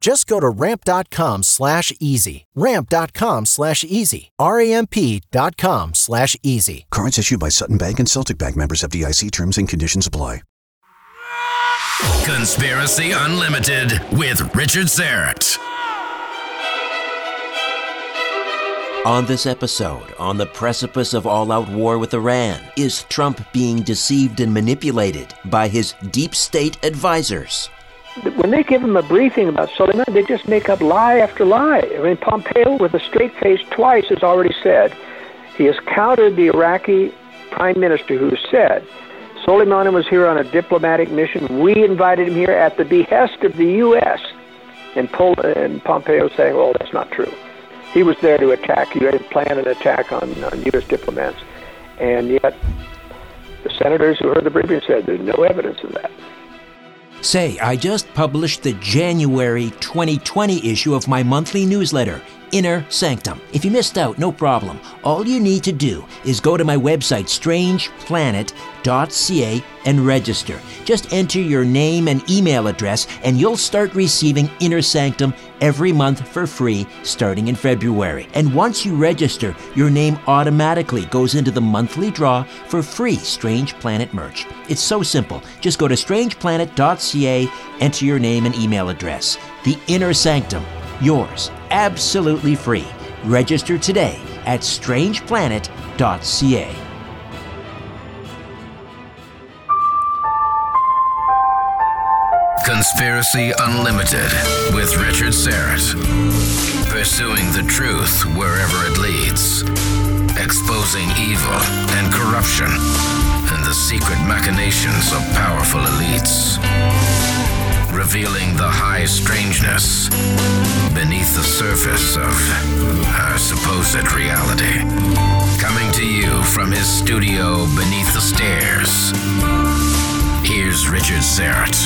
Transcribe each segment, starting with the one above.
Just go to ramp.com slash easy. Ramp.com slash easy. R-A-M-P.com slash easy. Cards issued by Sutton Bank and Celtic Bank members FDIC terms and conditions apply. Conspiracy Unlimited with Richard Syrett. On this episode, on the precipice of all out war with Iran, is Trump being deceived and manipulated by his deep state advisors? When they give him a briefing about Soleimani, they just make up lie after lie. I mean, Pompeo, with a straight face, twice has already said he has countered the Iraqi prime minister who said Soleimani was here on a diplomatic mission. We invited him here at the behest of the U.S. And, Pol- and Pompeo saying, "Well, that's not true." He was there to attack, he had planned an attack on, on U.S. diplomats. And yet, the senators who heard the briefing said there's no evidence of that. Say, I just published the January 2020 issue of my monthly newsletter, Inner Sanctum. If you missed out, no problem. All you need to do is go to my website, strangeplanet.ca, and register. Just enter your name and email address, and you'll start receiving Inner Sanctum every month for free starting in February. And once you register, your name automatically goes into the monthly draw for free Strange Planet merch. It's so simple. Just go to strangeplanet.ca, enter your name and email address. The Inner Sanctum yours absolutely free. Register today at strangeplanet.ca. Conspiracy Unlimited with Richard Syrett. Pursuing the truth wherever it leads. Exposing evil and corruption and the secret machinations of powerful elites revealing the high strangeness beneath the surface of our supposed reality. Coming to you from his studio beneath the stairs, here's Richard Syrett.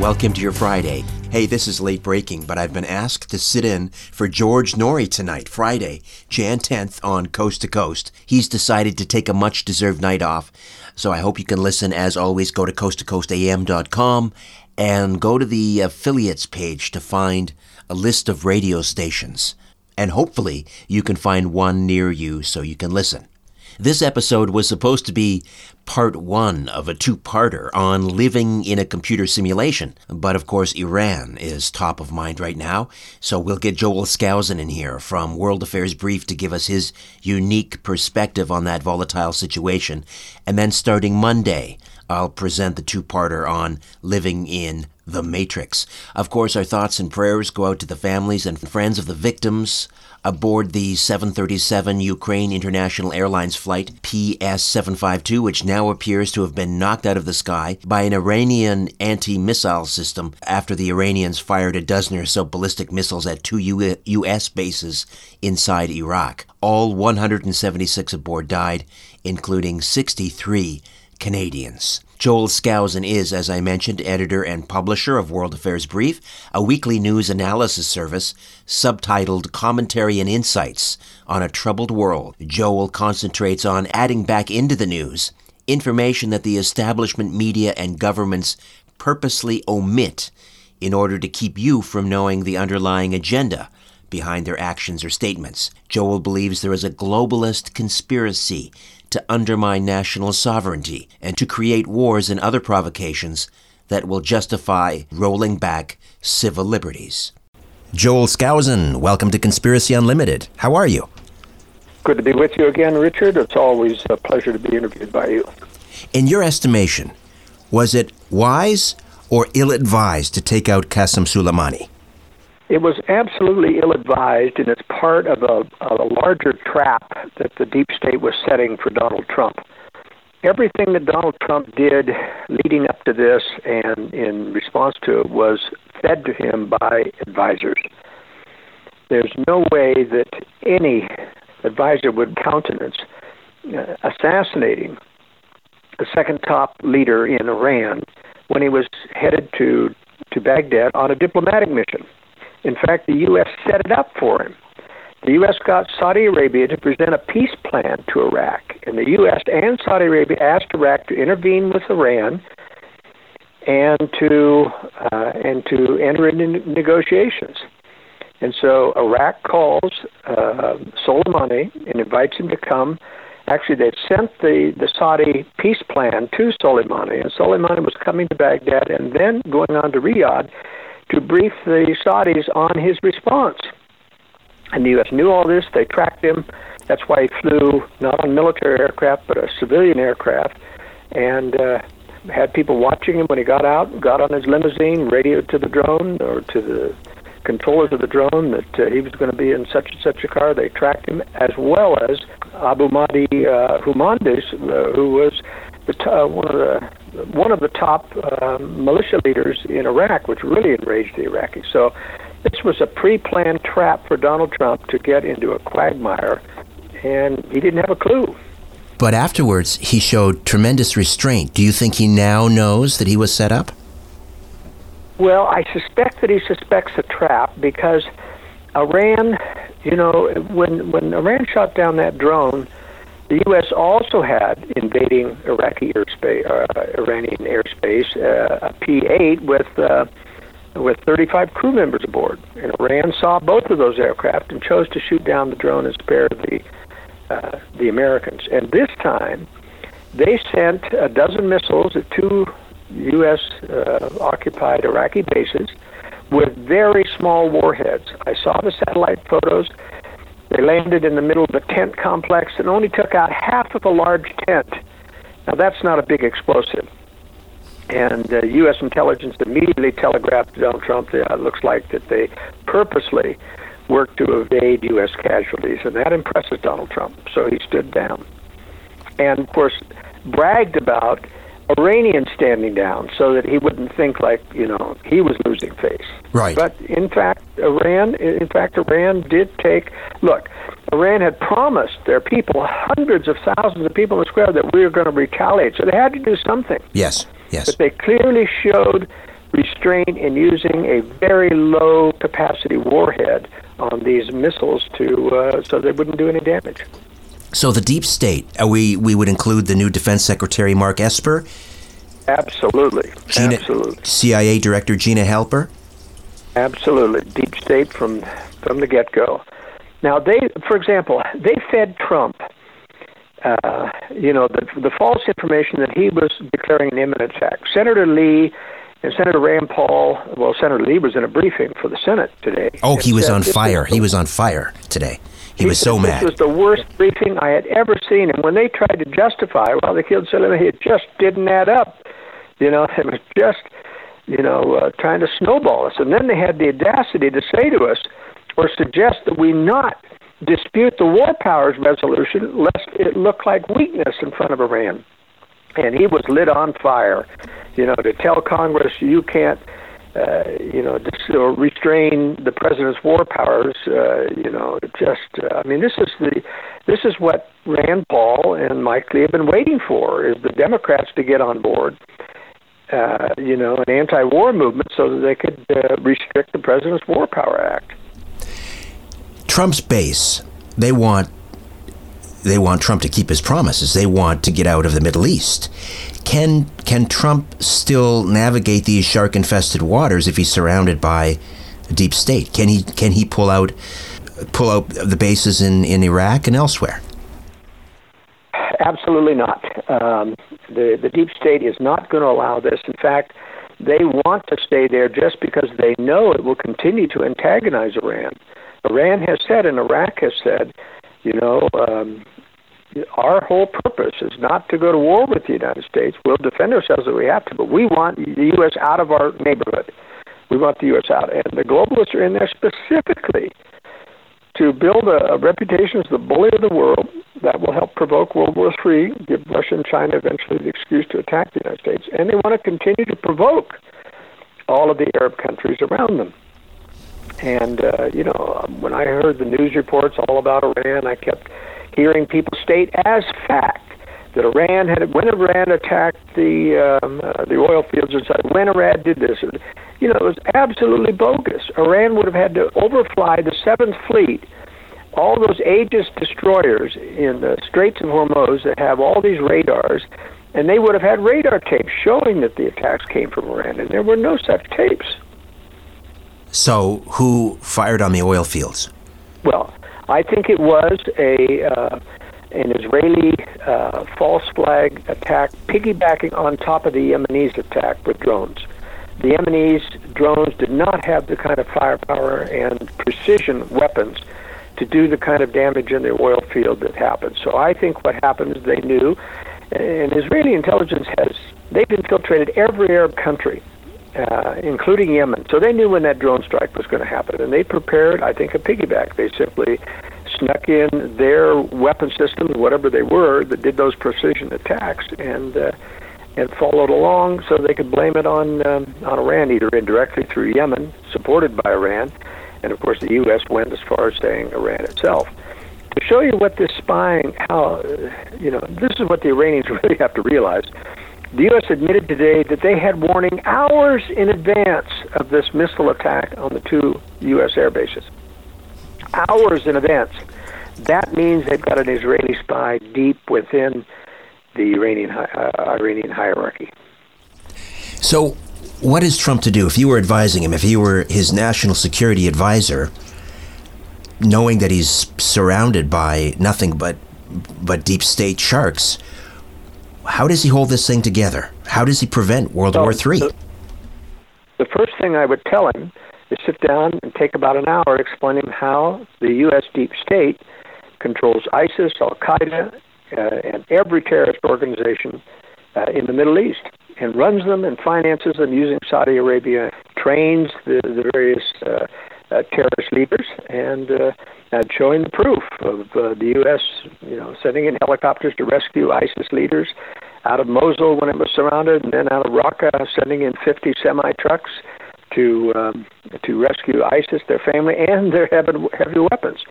Welcome to your Friday. Hey, this is late breaking, but I've been asked to sit in for George Noory tonight, Friday, Jan 10th on Coast to Coast. He's decided to take a much deserved night off, so I hope you can listen. As always, go to coasttocoastam.com and go to the affiliates page to find a list of radio stations. And hopefully, you can find one near you so you can listen. This episode was supposed to be part one of a two parter on living in a computer simulation. But of course, Iran is top of mind right now. So we'll get Joel Skousen in here from World Affairs Brief to give us his unique perspective on that volatile situation. And then starting Monday, I'll present the two parter on living in the Matrix. Of course, our thoughts and prayers go out to the families and friends of the victims aboard the 737 Ukraine International Airlines flight PS 752, which now appears to have been knocked out of the sky by an Iranian anti missile system after the Iranians fired a dozen or so ballistic missiles at two U.S. bases inside Iraq. All 176 aboard died, including 63 Canadians. Joel Skousen is, as I mentioned, editor and publisher of World Affairs Brief, a weekly news analysis service subtitled Commentary and Insights on a Troubled World. Joel concentrates on adding back into the news information that the establishment media and governments purposely omit in order to keep you from knowing the underlying agenda behind their actions or statements. Joel believes there is a globalist conspiracy to undermine national sovereignty and to create wars and other provocations that will justify rolling back civil liberties. Joel Skousen, welcome to Conspiracy Unlimited. How are you? Good to be with you again, Richard. It's always a pleasure to be interviewed by you. In your estimation, was it wise or ill advised to take out Qasem Soleimani? It was absolutely ill advised, and it's part of a, a larger trap that the deep state was setting for Donald Trump. Everything that Donald Trump did leading up to this and in response to it was fed to him by advisors. There's no way that any advisor would countenance uh, assassinating the second top leader in Iran when he was headed to to Baghdad on a diplomatic mission. In fact, the U.S. set it up for him. The U.S. got Saudi Arabia to present a peace plan to Iraq, and the U.S. and Saudi Arabia asked Iraq to intervene with Iran and to uh, and to enter into negotiations. And so Iraq calls uh, Soleimani and invites him to come. Actually, they sent the, the Saudi peace plan to Soleimani, and Soleimani was coming to Baghdad and then going on to Riyadh to brief the Saudis on his response. And the U.S. knew all this. They tracked him. That's why he flew not on military aircraft, but a civilian aircraft, and uh, had people watching him when he got out, got on his limousine, radioed to the drone or to the controllers of the drone that uh, he was going to be in such and such a car. They tracked him, as well as Abu Mahdi uh, Muhandis, uh, who was the t- uh, one of the one of the top uh, militia leaders in Iraq, which really enraged the Iraqis. So this was a pre-planned trap for Donald Trump to get into a quagmire, and he didn't have a clue. But afterwards, he showed tremendous restraint. Do you think he now knows that he was set up? Well, I suspect that he suspects a trap because Iran, you know, when when Iran shot down that drone, the U.S. also had invading Iraqi airspace, uh, Iranian airspace, uh, a P-8 with uh, with 35 crew members aboard. And Iran saw both of those aircraft and chose to shoot down the drone and spare the uh, the Americans. And this time, they sent a dozen missiles at two U.S. Uh, occupied Iraqi bases with very small warheads. I saw the satellite photos. They landed in the middle of a tent complex and only took out half of a large tent. Now, that's not a big explosive. And uh, U.S. intelligence immediately telegraphed to Donald Trump that it looks like that they purposely worked to evade U.S. casualties, and that impresses Donald Trump. So he stood down. And, of course, bragged about Iranians standing down so that he wouldn't think like you know he was losing face. Right. But in fact, Iran, in fact, Iran did take. Look, Iran had promised their people, hundreds of thousands of people in the square, that we were going to retaliate. So they had to do something. Yes. Yes. But they clearly showed restraint in using a very low capacity warhead on these missiles to uh, so they wouldn't do any damage. So the deep state, uh, we we would include the new Defense Secretary Mark Esper. Absolutely. Gina, Absolutely. CIA Director Gina Haspel. Absolutely. Deep state from from the get go. Now they, for example, they fed Trump. Uh, you know the the false information that he was declaring an imminent attack. Senator Lee and Senator Rand Paul. Well, Senator Lee was in a briefing for the Senate today. Oh, he was on fire. He was on fire today. He, was so mad. This was the worst briefing I had ever seen. And when they tried to justify, well, they killed Soleimani, it just didn't add up. You know, it was just, you know, uh, trying to snowball us. And then they had the audacity to say to us or suggest that we not dispute the war powers resolution lest it look like weakness in front of Iran. And he was lit on fire, you know, to tell Congress you can't uh, you know, or restrain the president's war powers. Uh, you know, just uh, I mean, this is the this is what Rand Paul and Mike Lee have been waiting for: is the Democrats to get on board. Uh, you know, an anti-war movement so that they could uh, restrict the President's War Power Act. Trump's base, they want they want Trump to keep his promises. They want to get out of the Middle East. Can can Trump still navigate these shark-infested waters if he's surrounded by a deep state? Can he can he pull out pull out the bases in, in Iraq and elsewhere? Absolutely not. Um, the the deep state is not going to allow this. In fact, they want to stay there just because they know it will continue to antagonize Iran. Iran has said, and Iraq has said, you know, um, our whole purpose is not to go to war with the United States. We'll defend ourselves if we have to, but we want the U.S. out of our neighborhood. We want the U.S. out. And the globalists are in there specifically to build a, a reputation as the bully of the world that will help provoke World War III, give Russia and China eventually the excuse to attack the United States. And they want to continue to provoke all of the Arab countries around them. And, uh, you know, when I heard the news reports all about Iran, I kept hearing people state as fact that Iran had, when Iran attacked the um, uh, the oil fields said when Iran did this, you know, it was absolutely bogus. Iran would have had to overfly the Seventh Fleet, all those Aegis destroyers in the Straits of Hormuz that have all these radars, and they would have had radar tapes showing that the attacks came from Iran, and there were no such tapes. So, who fired on the oil fields? Well, I think it was a uh, an Israeli uh, false flag attack, piggybacking on top of the Yemenis attack with drones. The Yemenis drones did not have the kind of firepower and precision weapons to do the kind of damage in the oil field that happened. So I think what happened is they knew, and Israeli intelligence has they've infiltrated every Arab country uh, including Yemen. So they knew when that drone strike was going to happen, and they prepared, I think, a piggyback. They simply snuck in their weapon systems, whatever they were, that did those precision attacks, and uh, and followed along so they could blame it on um, on Iran, either indirectly through Yemen, supported by Iran, and of course the U.S. went as far as saying Iran itself. To show you what this spying, how you know, this is what the Iranians really have to realize the U.S. admitted today that they had warning hours in advance of this missile attack on the two U.S. air bases. Hours in advance. That means they've got an Israeli spy deep within the Iranian uh, Iranian hierarchy. So, what is Trump to do if you were advising him? If you were his national security advisor, knowing that he's surrounded by nothing but but deep state sharks? How does he hold this thing together? How does he prevent World so, War III? The, the first thing I would tell him is sit down and take about an hour explaining how the U.S. deep state controls ISIS, Al Qaeda, uh, and every terrorist organization uh, in the Middle East and runs them and finances them using Saudi Arabia, trains the, the various uh, uh, terrorist leaders, and uh, showing the proof of uh, the U.S. you know sending in helicopters to rescue ISIS leaders out of Mosul when it was surrounded, and then out of Raqqa sending in 50 semi trucks to um, to rescue ISIS, their family, and their heavy, heavy weapons,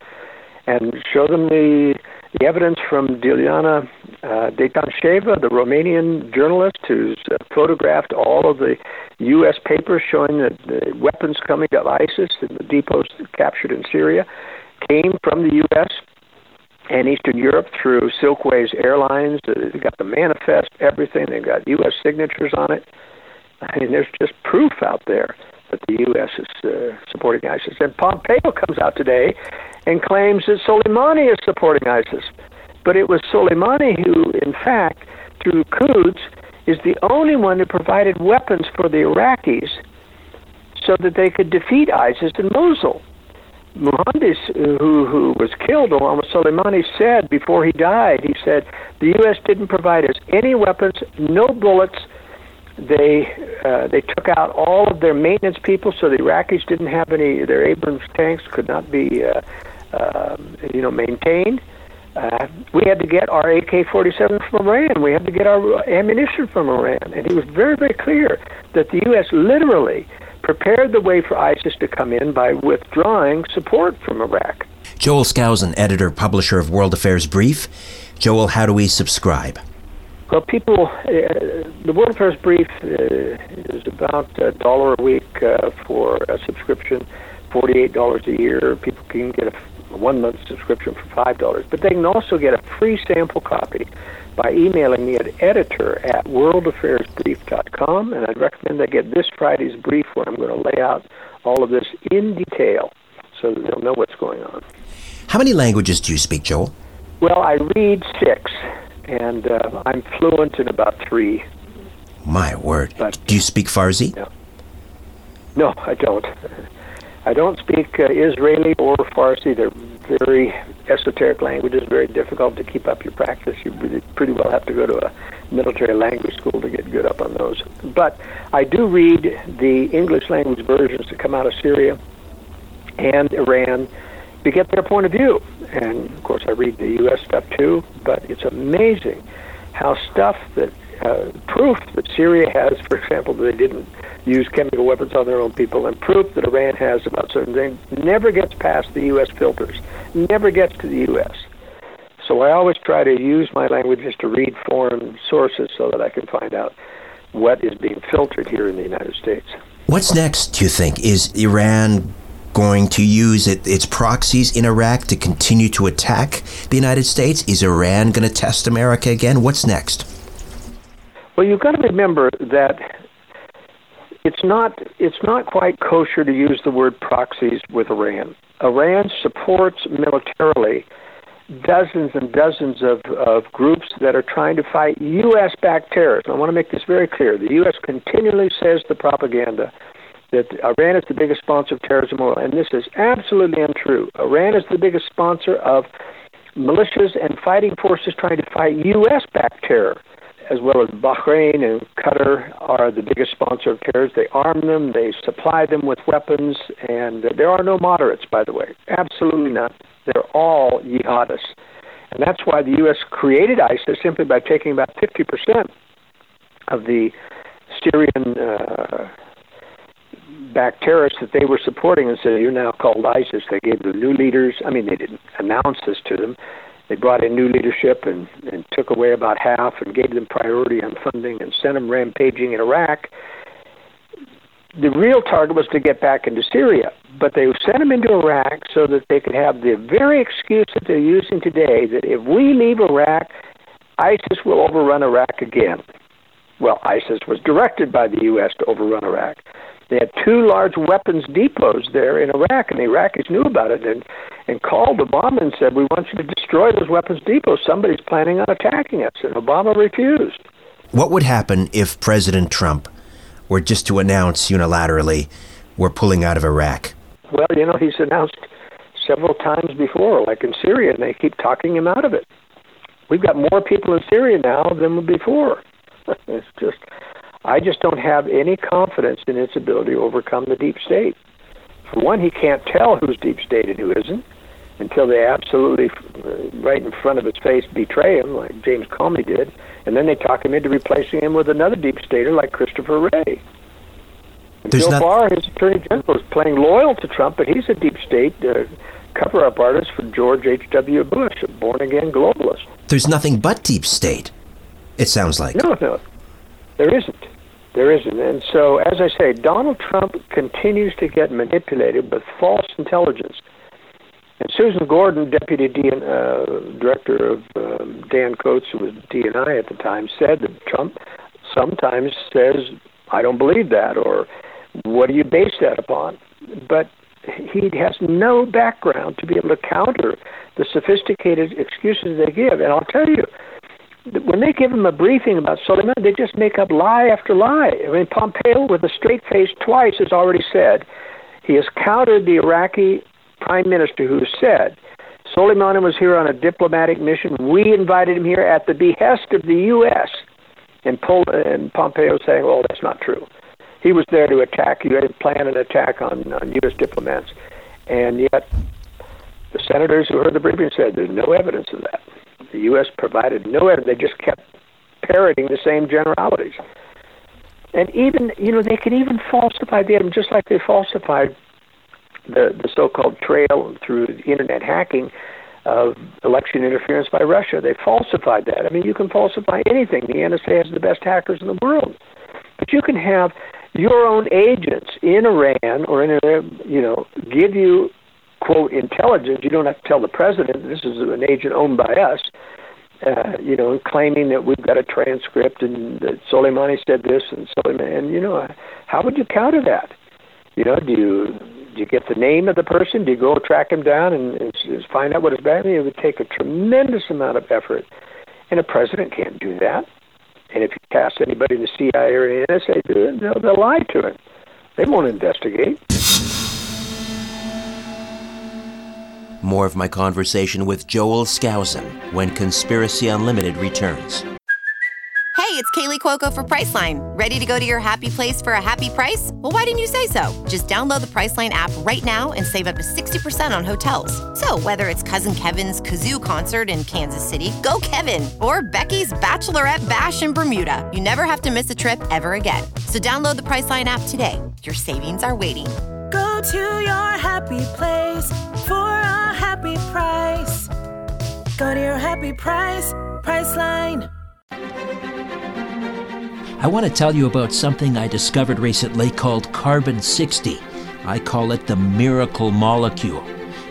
and show them the the evidence from Diana uh, Detancheva, the Romanian journalist who's uh, photographed all of the U.S. papers showing that the weapons coming to ISIS and the depots captured in Syria came from the U.S. and Eastern Europe through Silkways Airlines. They've got the manifest, everything. They've got U.S. signatures on it. I mean, there's just proof out there that the U.S. is uh, supporting ISIS. And Pompeo comes out today and claims that Soleimani is supporting ISIS. But it was Soleimani who, in fact, through Quds, is the only one who provided weapons for the Iraqis so that they could defeat ISIS in Mosul. Muhandis, who, who was killed along with Soleimani, said before he died, he said, the U.S. didn't provide us any weapons, no bullets. They uh, they took out all of their maintenance people, so the Iraqis didn't have any. Their Abrams tanks could not be, uh, uh, you know, maintained. Uh, we had to get our AK-47 from Iran. We had to get our ammunition from Iran, and he was very, very clear that the U.S. literally prepared the way for ISIS to come in by withdrawing support from Iraq. Joel Skousen, editor, publisher of World Affairs Brief. Joel, how do we subscribe? Well, people, uh, the World Affairs Brief uh, is about a dollar a week uh, for a subscription, forty-eight dollars a year. People can get a one-month subscription for five dollars, but they can also get a free sample copy by emailing me at editor at worldaffairsbrief.com, and I'd recommend they get this Friday's brief where I'm going to lay out all of this in detail so that they'll know what's going on. How many languages do you speak, Joel? Well, I read six, and uh, I'm fluent in about three. My word. But- do you speak Farsi? Yeah. No, I don't. I don't speak uh, Israeli or Farsi. They're very esoteric languages, very difficult to keep up your practice. You really pretty well have to go to a military language school to get good up on those. But I do read the English language versions that come out of Syria and Iran to get their point of view. And of course, I read the U.S. stuff too. But it's amazing how stuff that uh, proof that Syria has, for example, that they didn't use chemical weapons on their own people, and proof that Iran has about certain things, never gets past the U.S. filters, never gets to the U.S. So I always try to use my languages to read foreign sources so that I can find out what is being filtered here in the United States. What's next, do you think? Is Iran going to use it, its proxies in Iraq to continue to attack the United States? Is Iran going to test America again? What's next? Well, you've got to remember that it's not it's not quite kosher to use the word proxies with Iran. Iran supports militarily dozens and dozens of, of groups that are trying to fight U.S. backed terrorists. I want to make this very clear. The U.S. continually says the propaganda that Iran is the biggest sponsor of terrorism and this is absolutely untrue. Iran is the biggest sponsor of militias and fighting forces trying to fight U.S. backed terror as well as Bahrain and Qatar are the biggest sponsor of terrorists. They arm them, they supply them with weapons, and there are no moderates, by the way. Absolutely not. They're all jihadists. And that's why the U.S. created ISIS simply by taking about 50% of the Syrian uh, backed terrorists that they were supporting and said, You're now called ISIS. They gave them new leaders. I mean, they didn't announce this to them they brought in new leadership and, and took away about half and gave them priority on funding and sent them rampaging in Iraq. The real target was to get back into Syria, but they sent them into Iraq so that they could have the very excuse that they're using today that if we leave Iraq, ISIS will overrun Iraq again. Well, ISIS was directed by the U.S. to overrun Iraq. They had two large weapons depots there in Iraq, and the Iraqis knew about it and, and called Obama and said, We want you to destroy those weapons depots. Somebody's planning on attacking us. And Obama refused. What would happen if President Trump were just to announce unilaterally, we're pulling out of Iraq? Well, you know, he's announced several times before, like in Syria, and they keep talking him out of it. We've got more people in Syria now than before. it's just I just don't have any confidence in its ability to overcome the deep state. For one, he can't tell who's deep state and who isn't until they absolutely, uh, right in front of his face, betray him, like James Comey did, and then they talk him into replacing him with another deep stater like Christopher Wray. There's Bill not- Barr, his attorney general, is playing loyal to Trump, but he's a deep state uh, cover-up artist for George H.W. Bush, a born-again globalist. There's nothing but deep state, it sounds like. No, no, there isn't. There isn't. And so, as I say, Donald Trump continues to get manipulated with false intelligence. And Susan Gordon, deputy DN, uh, director of um, Dan Coats, who was DNI at the time, said that Trump sometimes says, "I don't believe that," or "What do you base that upon?" But he has no background to be able to counter the sophisticated excuses they give. And I'll tell you, when they give him a briefing about Soleimani, they just make up lie after lie. I mean, Pompeo, with a straight face twice, has already said he has countered the Iraqi prime minister who said Soleimani was here on a diplomatic mission. We invited him here at the behest of the U.S. And, Pol- and Pompeo saying, "Well, that's not true. He was there to attack. You had planned an attack on, on U.S. diplomats, and yet the senators who heard the briefing said there's no evidence of that." The U.S. provided no evidence. They just kept parroting the same generalities. And even, you know, they can even falsify the item just like they falsified the, the so-called trail through the internet hacking of election interference by Russia. They falsified that. I mean, you can falsify anything. The NSA has the best hackers in the world. But you can have your own agents in Iran or in, you know, give you, quote, intelligence. You don't have to tell the president this is an agent owned by us uh, you know, claiming that we've got a transcript and that Soleimani said this and Soleimani, and you know, how would you counter that? You know, do you do you get the name of the person? Do you go track him down and, and find out what his bad? It would take a tremendous amount of effort, and a president can't do that. And if you ask anybody in the CIA or the NSA they'll, they'll lie to it. They won't investigate. More of my conversation with Joel Skousen when Conspiracy Unlimited returns. Hey, it's Kaley Cuoco for Priceline. Ready to go to your happy place for a happy price? Well, why didn't you say so? Just download the Priceline app right now and save up to 60% on hotels. So, whether it's Cousin Kevin's Kazoo concert in Kansas City, go Kevin, or Becky's Bachelorette Bash in Bermuda, you never have to miss a trip ever again. So, download the Priceline app today. Your savings are waiting. Go to your happy place for a happy price. Go to your happy price, Priceline. I want to tell you about something I discovered recently called carbon 60. I call it the miracle molecule.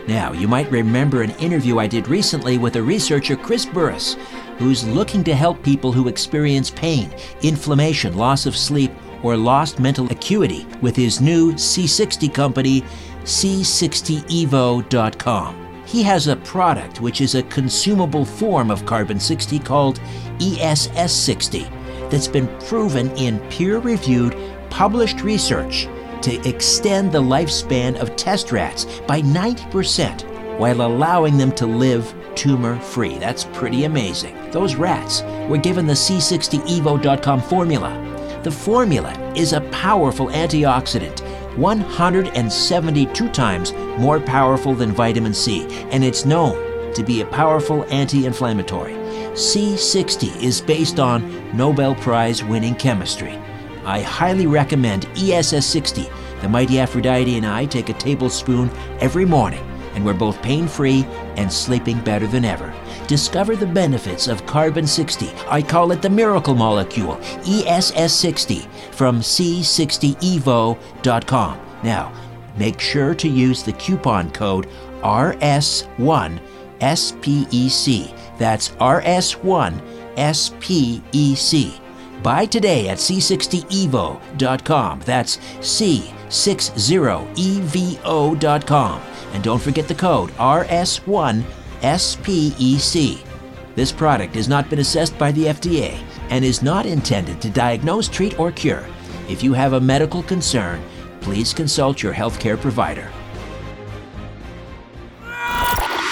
Now, you might remember an interview I did recently with a researcher, Chris Burres, who's looking to help people who experience pain, inflammation, loss of sleep, or lost mental acuity with his new C60 company, C60evo.com. He has a product which is a consumable form of carbon 60 called ESS60 that's been proven in peer reviewed, published research to extend the lifespan of test rats by 90% while allowing them to live tumor free. That's pretty amazing. Those rats were given the C60evo.com formula. The formula is a powerful antioxidant 172 times more powerful than vitamin C, and it's known to be a powerful anti inflammatory. C60 is based on Nobel Prize winning chemistry. I highly recommend ESS 60. The mighty Aphrodite and I take a tablespoon every morning, and we're both pain free and sleeping better than ever. Discover the benefits of carbon 60. I call it the miracle molecule, ESS 60, from C60evo.com. Now, make sure to use the coupon code RS1SPEC. That's RS1SPEC. Buy today at C60evo.com. That's C60evo.com. And don't forget the code RS1SPEC. This product has not been assessed by the FDA and is not intended to diagnose, treat, or cure. If you have a medical concern, please consult your healthcare provider.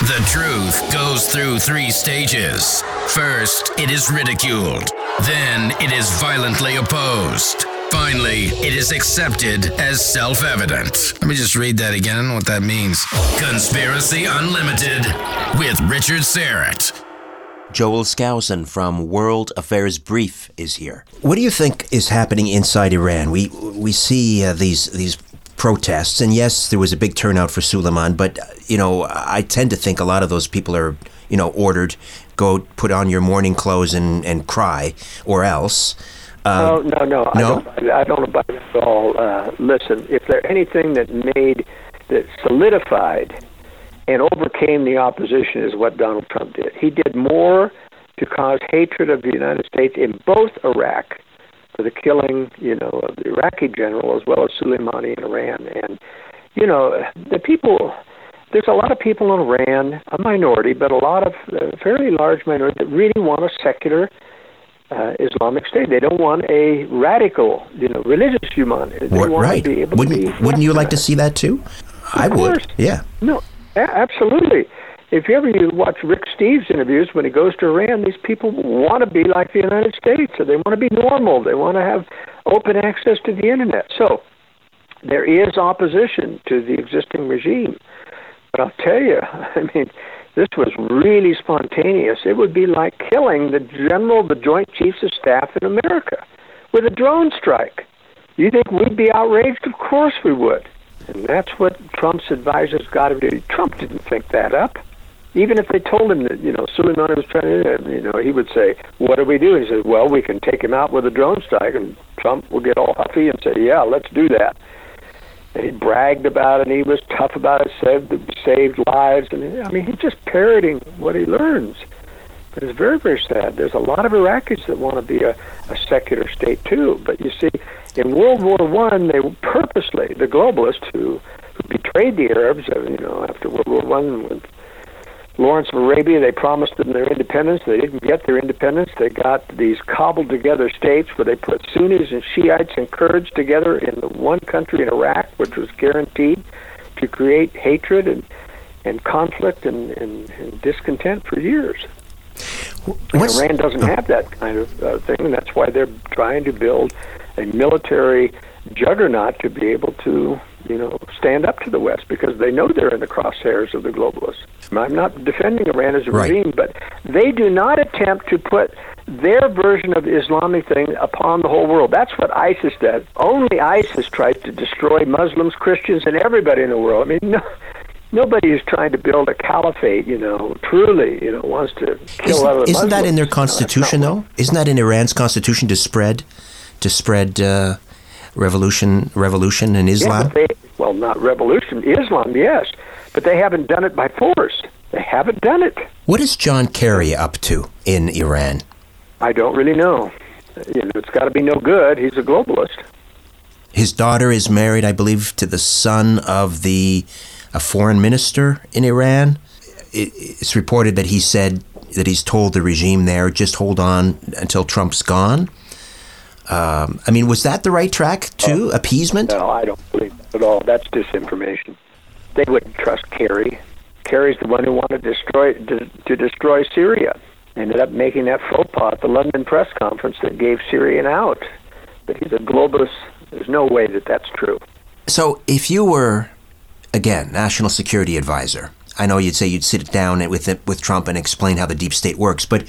The truth goes through three stages. First, it is ridiculed. Then, it is violently opposed. Finally, it is accepted as self evident. Let me just read that again. What that means. Conspiracy Unlimited with Richard Syrett. Joel Skousen from World Affairs Brief is here. What do you think is happening inside Iran? We we see uh, these these protests, and yes, there was a big turnout for Suleiman, but you know, I tend to think a lot of those people are you know ordered go put on your mourning clothes and and cry, or else. Uh, no, no, no. I don't, I don't buy at all. Uh, listen, if there anything that made that solidified and overcame the opposition is what Donald Trump did. He did more to cause hatred of the United States in both Iraq for the killing, you know, of the Iraqi general as well as Soleimani in Iran. And you know, the people. There's a lot of people in Iran, a minority, but a lot of a fairly large minority that really want a secular uh, Islamic State. They don't want a radical, you know, religious humanity. They What- right? to be able Wouldn't Wouldn't you like to see that too? I would. course. Yeah. No, absolutely. If you ever you watch Rick Steves interviews when he goes to Iran, these people want to be like the United States. So they want to be normal. They want to have open access to the internet. So there is opposition to the existing regime. But I'll tell you, I mean, this was really spontaneous. It would be like killing the general, the Joint Chiefs of Staff in America. with a drone strike. You think we'd be outraged? Of course we would. And that's what Trump's advisors got to do. Trump didn't think that up. Even if they told him that, you know, Soleimani was trying to, you know, he would say, what do we do? He says, well, we can take him out with a drone strike. And Trump will get all huffy and say, yeah, let's do that. He bragged about it, and he was tough about it, said that we saved lives. And I mean, he's just parroting what he learns. But it's very, very sad. There's a lot of Iraqis that want to be a, a secular state too. But you see, in World War One, they purposely the globalists who who betrayed the Arabs, you know, after World War One Lawrence of Arabia, they promised them their independence. They didn't get their independence. They got these cobbled together states where they put Sunnis and Shiites and Kurds together in the one country in Iraq, which was guaranteed to create hatred and and conflict and, and, and discontent for years. Iran doesn't have that kind of uh, thing, and that's why they're trying to build a military juggernaut to be able to, you know, stand up to the West because they know they're in the crosshairs of the globalists. I'm not defending Iran as a right. regime, but they do not attempt to put their version of the Islamic thing upon the whole world. That's what ISIS does. Only ISIS tries to destroy Muslims, Christians, and everybody in the world. I mean, no, nobody is trying to build a caliphate, you know, truly, you know, wants to kill isn't, other Isn't Muslims. that in their constitution, though? Isn't that in Iran's constitution to spread, to spread uh, revolution, revolution in Islam? Yeah, they, well, not revolution, Islam, yes, but they haven't done it by force. They haven't done it. What is John Kerry up to in Iran? I don't really know. You know, it's got to be no good. He's a globalist. His daughter is married, I believe, to the son of the a foreign minister in Iran. It's reported that he said that he's told the regime there, just hold on until Trump's gone. Um, I mean, was that the right track too? Oh, Appeasement? No, I don't believe that at all. That's disinformation. They wouldn't trust Kerry. Kerry's the one who wanted to destroy to, to destroy Syria. Ended up making that faux pas at the London press conference that gave Syria an out. But he's a globalist. There's no way that that's true. So, if you were again, national security advisor. I know you'd say you'd sit down with with Trump and explain how the deep state works, but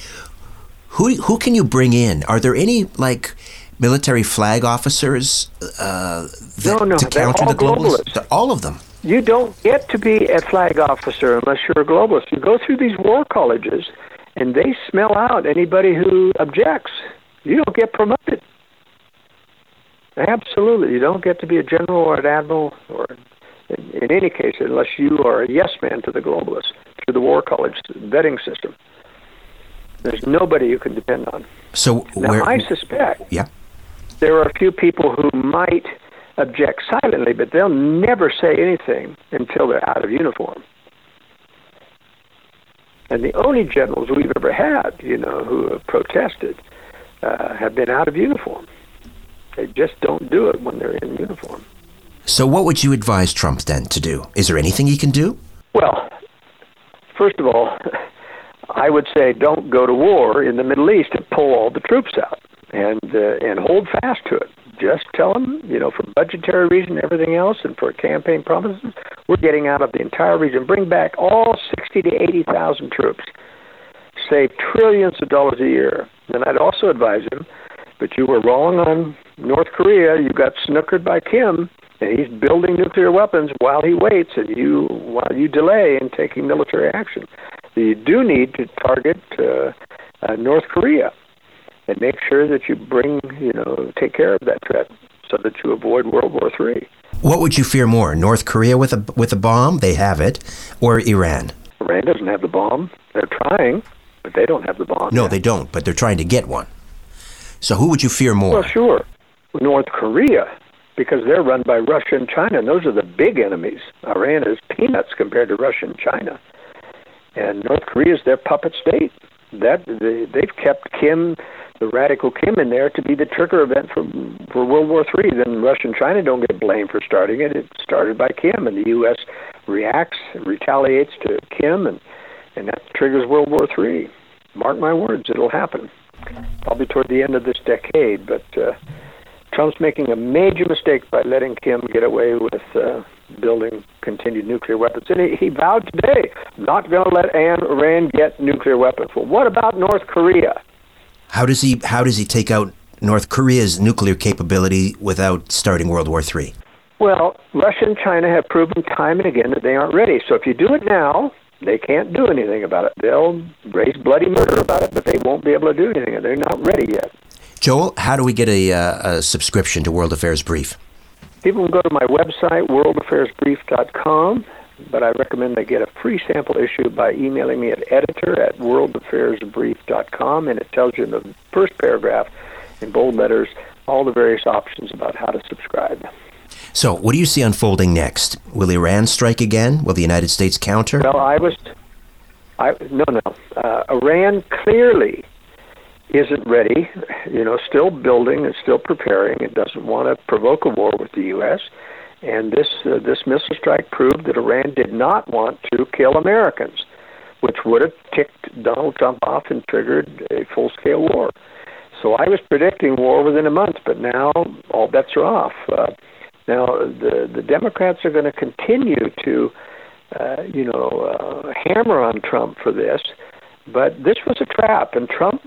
who who can you bring in? Are there any like military flag officers uh, that, no, no, to counter the globalists? globalists? All of them. You don't get to be a flag officer unless you're a globalist. You go through these war colleges, and they smell out anybody who objects. You don't get promoted. Absolutely, you don't get to be a general or an admiral or in, in any case, unless you are a yes man to the globalists through the War College vetting system. There's nobody you can depend on. So now, where, I suspect yeah. There are a few people who might object silently, but they'll never say anything until they're out of uniform. And the only generals we've ever had, you know, who have protested, uh, have been out of uniform. They just don't do it when they're in uniform. So, what would you advise Trump then to do? Is there anything he can do? Well, first of all, I would say don't go to war in the Middle East and pull all the troops out and uh, and hold fast to it. Just tell them, you know, for budgetary reason, and everything else, and for campaign promises, we're getting out of the entire region. Bring back all sixty to eighty thousand troops. Save trillions of dollars a year. And I'd also advise him, but you were wrong on North Korea. You got snookered by Kim and he's building nuclear weapons while he waits and you while you delay in taking military action. You do need to target uh, uh, North Korea and make sure that you bring you know take care of that threat so that you avoid World War Three. What would you fear more, North Korea with a with a bomb? They have it, or Iran? Iran doesn't have the bomb. They're trying, but they don't have the bomb. No, yet. they don't. But they're trying to get one. So who would you fear more? Well, sure, North Korea because they're run by Russia and China, and those are the big enemies. Iran is peanuts compared to Russia and China, and North Korea is their puppet state. That they, they've kept Kim, the radical Kim, in there to be the trigger event for for World War Three. Then Russia and China don't get blamed for starting it. It started by Kim, and the U.S. reacts, retaliates to Kim, and and that triggers World War Three. Mark my words, it'll happen. Probably toward the end of this decade, but. Uh, Trump's making a major mistake by letting Kim get away with uh, building continued nuclear weapons. And he, he vowed today not going to let Iran get nuclear weapons. Well, what about North Korea? How does he how does he take out North Korea's nuclear capability without starting World War III? Well, Russia and China have proven time and again that they aren't ready. So if you do it now, they can't do anything about it. They'll raise bloody murder about it, but they won't be able to do anything. They're not ready yet. Joel, how do we get a, uh, a subscription to World Affairs Brief? People can go to my website, worldaffairsbrief.com, but I recommend they get a free sample issue by emailing me at editor at worldaffairsbrief.com, and it tells you in the first paragraph in bold letters all the various options about how to subscribe. So, what do you see unfolding next? Will Iran strike again? Will the United States counter? Well, I was, I no, no. Uh, Iran clearly isn't ready. You know, still building and still preparing. It doesn't want to provoke a war with the U.S. And this uh, this missile strike proved that Iran did not want to kill Americans, which would have ticked Donald Trump off and triggered a full scale war. So I was predicting war within a month, but now all bets are off. Uh, now, the the Democrats are going to continue to, uh, you know, uh, hammer on Trump for this, but this was a trap, and Trump,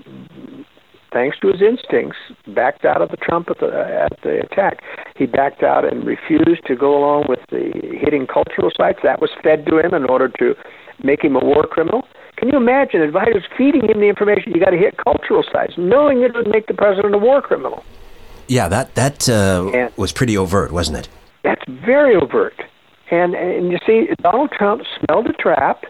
thanks to his instincts, backed out of the Trump at the at the attack. He backed out and refused to go along with the hitting cultural sites. That was fed to him in order to make him a war criminal. Can you imagine advisors feeding him the information you got to hit cultural sites, knowing it would make the president a war criminal? Yeah, that that uh, was pretty overt, wasn't it? That's very overt. And and you see, Donald Trump smelled a trap,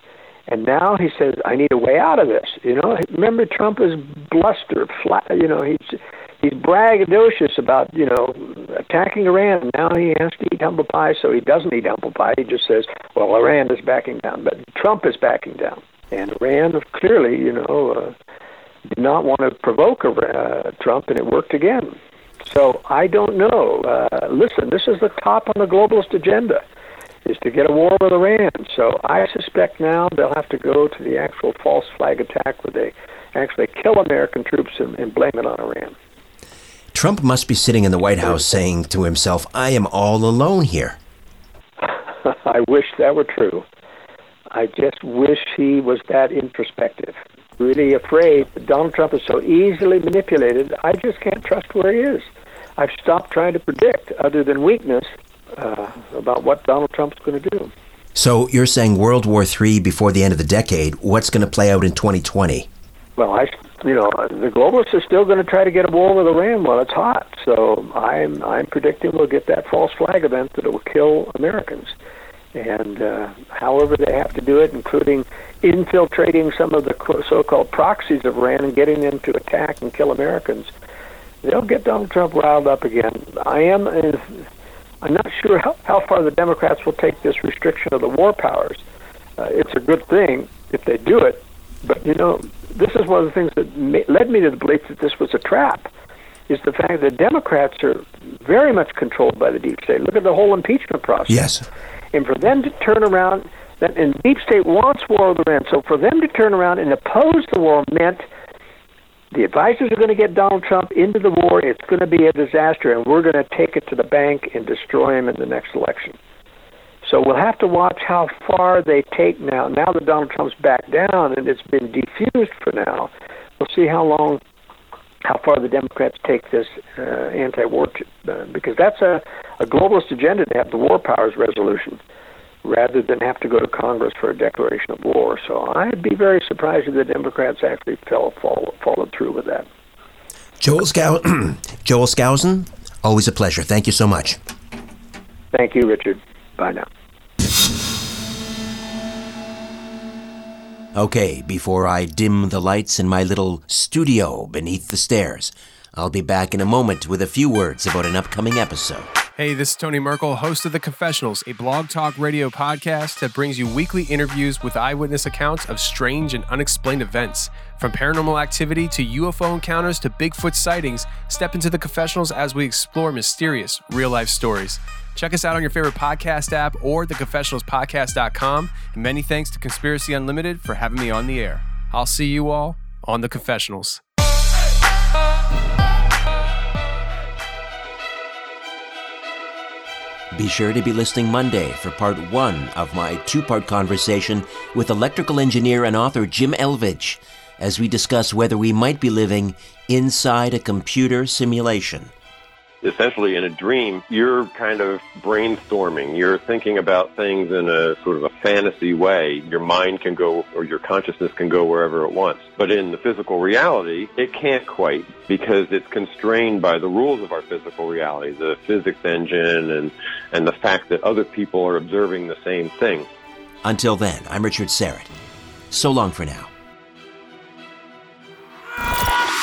and now he says, "I need a way out of this." You know, remember Trump is bluster, flat. You know, he's he's braggadocious about you know attacking Iran. Now he has to eat humble pie, so he doesn't eat humble pie. He just says, "Well, Iran is backing down," but Trump is backing down, and Iran clearly, you know, uh, did not want to provoke uh, Trump, and it worked again. So I don't know. Uh, listen, this is the top on the globalist agenda, is to get a war with Iran. So I suspect now they'll have to go to the actual false flag attack where they actually kill American troops and, and blame it on Iran. Trump must be sitting in the White House saying to himself, I am all alone here. I wish that were true. I just wish he was that introspective really afraid that Donald Trump is so easily manipulated. I just can't trust where he is. I've stopped trying to predict, other than weakness, uh, about what Donald Trump's going to do. So you're saying World War III before the end of the decade? What's going to play out in 2020? Well, I, you know, the globalists are still going to try to get a war with Iran while it's hot. So I'm, I'm predicting we'll get that false flag event that will kill Americans and uh, however they have to do it, including infiltrating some of the so-called proxies of Iran and getting them to attack and kill Americans, they'll get Donald Trump riled up again. I am. I'm not sure how, how far the Democrats will take this restriction of the war powers. Uh, it's a good thing if they do it, but you know, this is one of the things that ma- led me to the belief that this was a trap. Is the fact that Democrats are very much controlled by the deep state. Look at the whole impeachment process. Yes and for them to turn around, that and deep state wants war with Iran. So for them to turn around and oppose the war meant the advisors are going to get Donald Trump into the war. It's going to be a disaster, and we're going to take it to the bank and destroy him in the next election. So we'll have to watch how far they take now. Now that Donald Trump's back down and it's been defused for now, we'll see how long, how far the Democrats take this uh, anti-war, uh, because that's a, a globalist agenda to have the war powers resolution rather than have to go to Congress for a declaration of war. So I'd be very surprised if the Democrats actually fell, fall, followed through with that. Joel, Scow- Joel Skousen, always a pleasure. Thank you so much. Thank you, Richard. Bye now. Okay, before I dim the lights in my little studio beneath the stairs, I'll be back in a moment with a few words about an upcoming episode. Hey, this is Tony Merkel, host of The Confessionals, a blog talk radio podcast that brings you weekly interviews with eyewitness accounts of strange and unexplained events. From paranormal activity to UFO encounters to Bigfoot sightings, step into The Confessionals as we explore mysterious, real life stories. Check us out on your favorite podcast app or theconfessionalspodcast.com. And many thanks to Conspiracy Unlimited for having me on the air. I'll see you all on The Confessionals. Be sure to be listening Monday for part one of my two part conversation with electrical engineer and author Jim Elvidge. as we discuss whether we might be living inside a computer simulation. Essentially, in a dream, you're kind of brainstorming. You're thinking about things in a sort of a fantasy way. Your mind can go, or your consciousness can go wherever it wants. But in the physical reality, it can't quite because it's constrained by the rules of our physical reality, the physics engine and, and the fact that other people are observing the same thing. Until then, I'm Richard Syrett. So long for now.